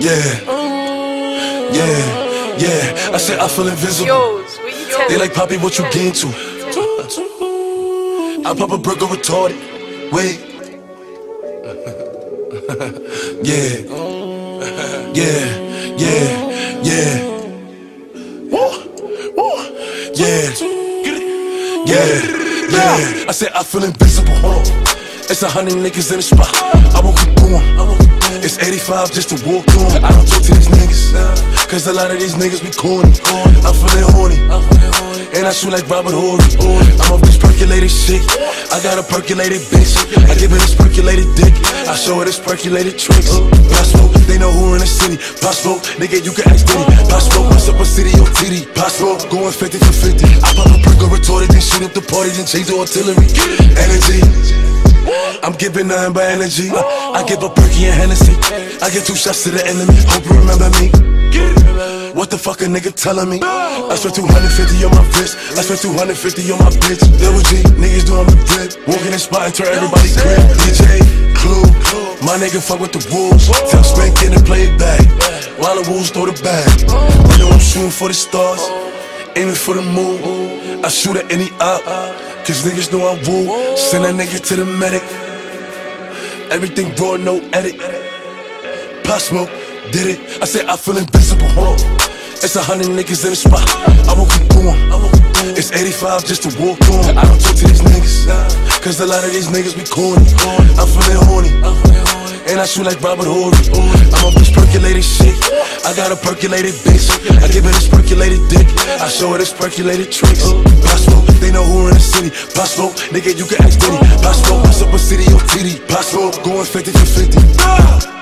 Yeah. Yeah. Yeah. I said I feel invisible. Yours, They like Poppy, what you get into? I pop a brick or retarded. Wait. yeah. Yeah. Yeah. Yeah. Woo. Woo. Yeah. Yeah. Yeah. I said I feel invisible. It's a hundred niggas in the spot. I won't keep going. It's 85 just to walk on. I don't talk to these niggas. Cause a lot of these niggas be corny. I'm feeling horny. And I shoot like Robert Horry. I'm off this percolated shit. I got a percolated bitch. I give her this percolated dick. I show her this percolated tricks. Possible, they know who in the city. Possible, nigga, you can ask Diddy. Possible, what's up a city or TD? Possible, going 50 for 50. I pop a perk or retorted, then shoot up the party, then change the artillery. Energy. I'm giving nothing but energy. I give a perky and Hennessy. I give two shots to the enemy. Hope you remember me. What the fuck a nigga telling me? I spent 250 on my wrist. I spent 250 on my bitch. Double G, niggas doing the drip. Walking in spot and turn everybody grip. DJ, Clue, my nigga fuck with the wolves. Tell Spank in and play it back. While the wolves throw the bag. You know I'm shooting for the stars, aiming for the moon. I shoot at any op, cause niggas know I'm woo. Send that nigga to the medic. Everything raw, no edit. Pop smoke, did it. I said I feel invisible. It's a hundred niggas in the spot. I won't keep going. It's 85 just to walk on. I don't talk to these niggas. Cause a lot of these niggas be corny. I'm feeling horny. And I shoot like Robert Horry. I'm off this percolated shit. I got a percolated bitch. I give it this percolated dick. I show her this percolated tricks. Possible, they know who in the city. Possible, nigga, you can ask Diddy. Possible, what's up a city or TD? Possible, going 50 for 50.